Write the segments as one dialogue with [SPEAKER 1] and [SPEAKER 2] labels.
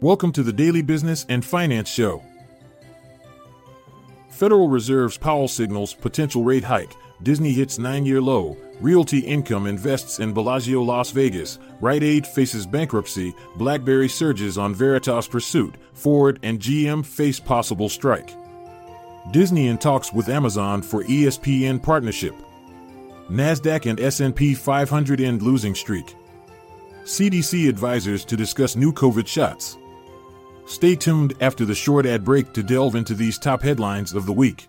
[SPEAKER 1] Welcome to the Daily Business and Finance Show. Federal Reserve's Powell signals potential rate hike. Disney hits nine year low. Realty Income invests in Bellagio Las Vegas. Rite Aid faces bankruptcy. Blackberry surges on Veritas pursuit. Ford and GM face possible strike. Disney in talks with Amazon for ESPN partnership. Nasdaq and S&P 500 end losing streak. CDC advisors to discuss new COVID shots. Stay tuned after the short ad break to delve into these top headlines of the week.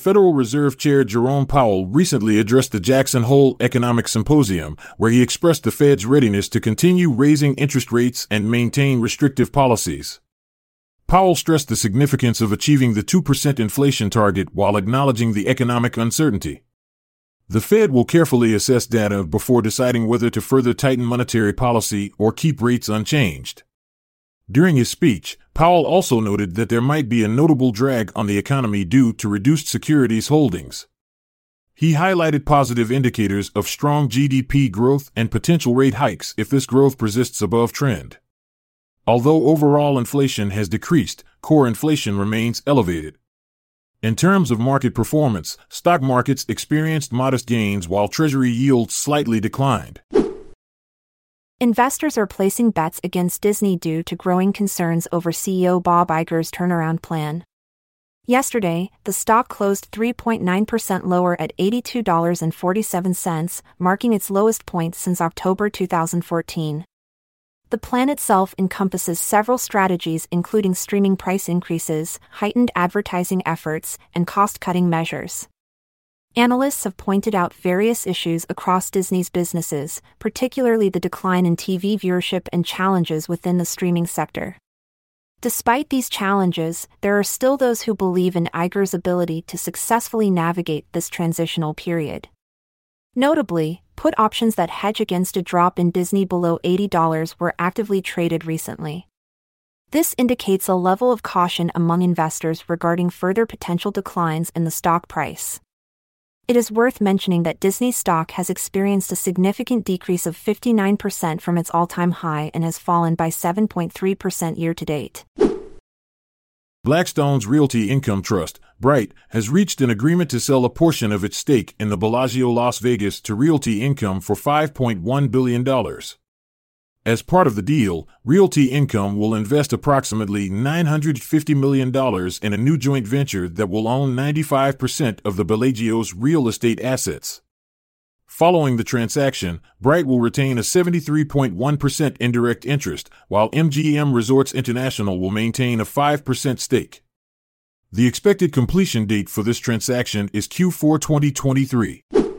[SPEAKER 1] Federal Reserve Chair Jerome Powell recently addressed the Jackson Hole Economic Symposium, where he expressed the Fed's readiness to continue raising interest rates and maintain restrictive policies. Powell stressed the significance of achieving the 2% inflation target while acknowledging the economic uncertainty. The Fed will carefully assess data before deciding whether to further tighten monetary policy or keep rates unchanged. During his speech, Powell also noted that there might be a notable drag on the economy due to reduced securities holdings. He highlighted positive indicators of strong GDP growth and potential rate hikes if this growth persists above trend. Although overall inflation has decreased, core inflation remains elevated. In terms of market performance, stock markets experienced modest gains while Treasury yields slightly declined.
[SPEAKER 2] Investors are placing bets against Disney due to growing concerns over CEO Bob Iger's turnaround plan. Yesterday, the stock closed 3.9% lower at $82.47, marking its lowest point since October 2014. The plan itself encompasses several strategies, including streaming price increases, heightened advertising efforts, and cost cutting measures. Analysts have pointed out various issues across Disney's businesses, particularly the decline in TV viewership and challenges within the streaming sector. Despite these challenges, there are still those who believe in Iger's ability to successfully navigate this transitional period. Notably, put options that hedge against a drop in Disney below $80 were actively traded recently. This indicates a level of caution among investors regarding further potential declines in the stock price. It is worth mentioning that Disney stock has experienced a significant decrease of 59% from its all time high and has fallen by 7.3% year to date.
[SPEAKER 1] Blackstone's Realty Income Trust, BREIT, has reached an agreement to sell a portion of its stake in the Bellagio Las Vegas to Realty Income for $5.1 billion. As part of the deal, Realty Income will invest approximately $950 million in a new joint venture that will own 95% of the Bellagio's real estate assets. Following the transaction, BREIT will retain a 73.1% indirect interest, while MGM Resorts International will maintain a 5% stake. The expected completion date for this transaction is Q4 2023.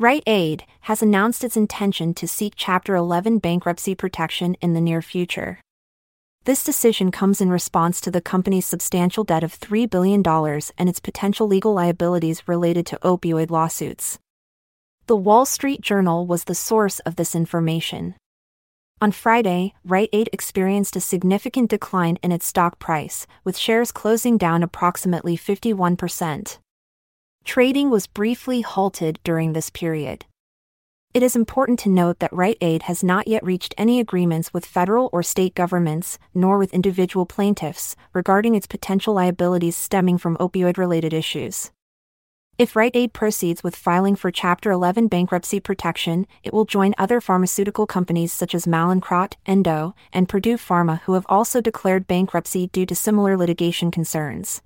[SPEAKER 2] Rite Aid has announced its intention to seek Chapter 11 bankruptcy protection in the near future. This decision comes in response to the company's substantial debt of $3 billion and its potential legal liabilities related to opioid lawsuits. The Wall Street Journal was the source of this information. On Friday, Rite Aid experienced a significant decline in its stock price, with shares closing down approximately 51% trading was briefly halted during this period. It is important to note that Rite Aid has not yet reached any agreements with federal or state governments, nor with individual plaintiffs, regarding its potential liabilities stemming from opioid related issues. If Rite Aid proceeds with filing for Chapter 11 bankruptcy protection, it will join other pharmaceutical companies such as Mallinckrodt, Endo, and Purdue Pharma who have also declared bankruptcy due to similar litigation concerns.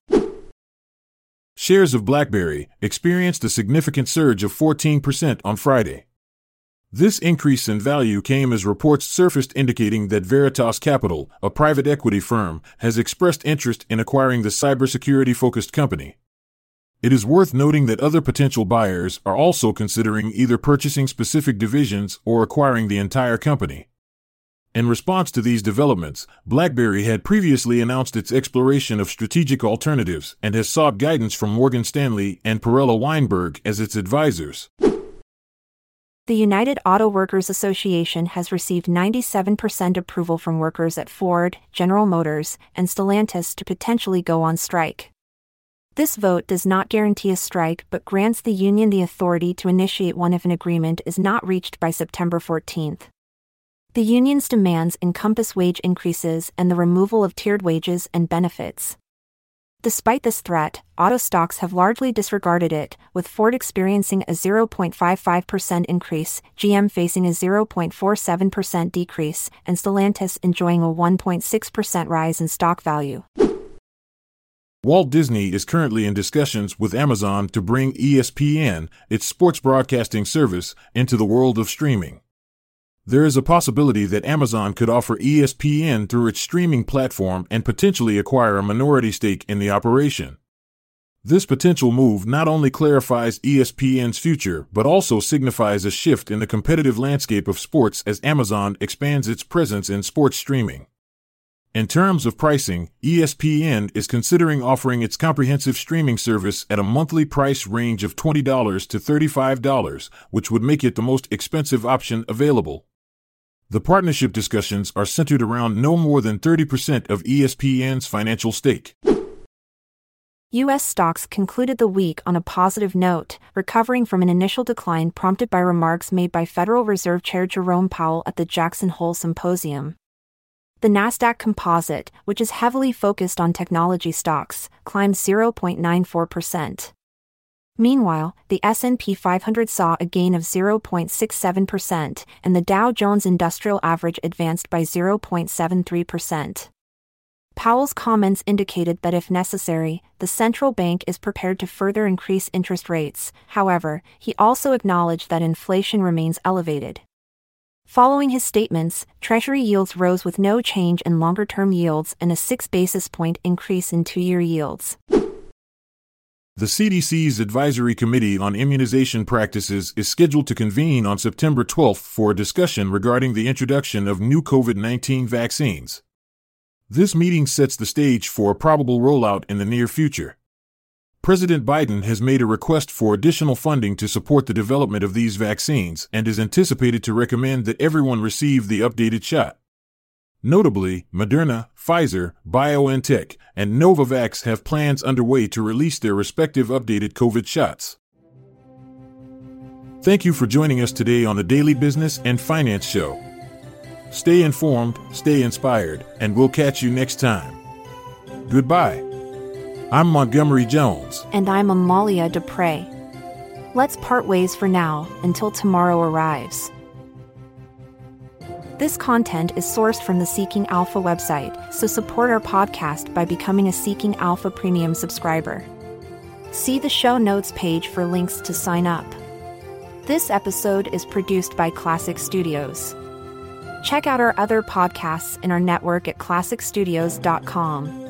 [SPEAKER 1] Shares of BlackBerry experienced a significant surge of 14% on Friday. This increase in value came as reports surfaced indicating that Veritas Capital, a private equity firm, has expressed interest in acquiring the cybersecurity focused company. It is worth noting that other potential buyers are also considering either purchasing specific divisions or acquiring the entire company. In response to these developments, BlackBerry had previously announced its exploration of strategic alternatives and has sought guidance from Morgan Stanley and Perella Weinberg as its advisors.
[SPEAKER 2] The United Auto Workers Association has received 97% approval from workers at Ford, General Motors, and Stellantis to potentially go on strike. This vote does not guarantee a strike but grants the union the authority to initiate one if an agreement is not reached by September 14th. The union's demands encompass wage increases and the removal of tiered wages and benefits. Despite this threat, auto stocks have largely disregarded it, with Ford experiencing a 0.55% increase, GM facing a 0.47% decrease, and Stellantis enjoying a 1.6% rise in stock value.
[SPEAKER 1] Walt Disney is currently in discussions with Amazon to bring ESPN, its sports broadcasting service, into the world of streaming. There is a possibility that Amazon could offer ESPN through its streaming platform and potentially acquire a minority stake in the operation. This potential move not only clarifies ESPN's future, but also signifies a shift in the competitive landscape of sports as Amazon expands its presence in sports streaming. In terms of pricing, ESPN is considering offering its comprehensive streaming service at a monthly price range of $20 to $35, which would make it the most expensive option available. The partnership discussions are centered around no more than 30% of ESPN's financial stake.
[SPEAKER 2] U.S. stocks concluded the week on a positive note, recovering from an initial decline prompted by remarks made by Federal Reserve Chair Jerome Powell at the Jackson Hole Symposium. The Nasdaq Composite, which is heavily focused on technology stocks, climbed 0.94%. Meanwhile, the S&P 500 saw a gain of 0.67% and the Dow Jones Industrial Average advanced by 0.73%. Powell's comments indicated that if necessary, the central bank is prepared to further increase interest rates. However, he also acknowledged that inflation remains elevated. Following his statements, Treasury yields rose with no change in longer term yields and a 6 basis point increase in two year yields.
[SPEAKER 1] The CDC's Advisory Committee on Immunization Practices is scheduled to convene on September 12 for a discussion regarding the introduction of new COVID 19 vaccines. This meeting sets the stage for a probable rollout in the near future. President Biden has made a request for additional funding to support the development of these vaccines and is anticipated to recommend that everyone receive the updated shot. Notably, Moderna, Pfizer, BioNTech, and Novavax have plans underway to release their respective updated COVID shots. Thank you for joining us today on the Daily Business and Finance Show. Stay informed, stay inspired, and we'll catch you next time. Goodbye. I'm Montgomery Jones.
[SPEAKER 2] And I'm Amalia Dupre. Let's part ways for now until tomorrow arrives. This content is sourced from the Seeking Alpha website, so support our podcast by becoming a Seeking Alpha Premium subscriber. See the show notes page for links to sign up. This episode is produced by Klassic Studios. Check out our other podcasts in our network at klassicstudios.com.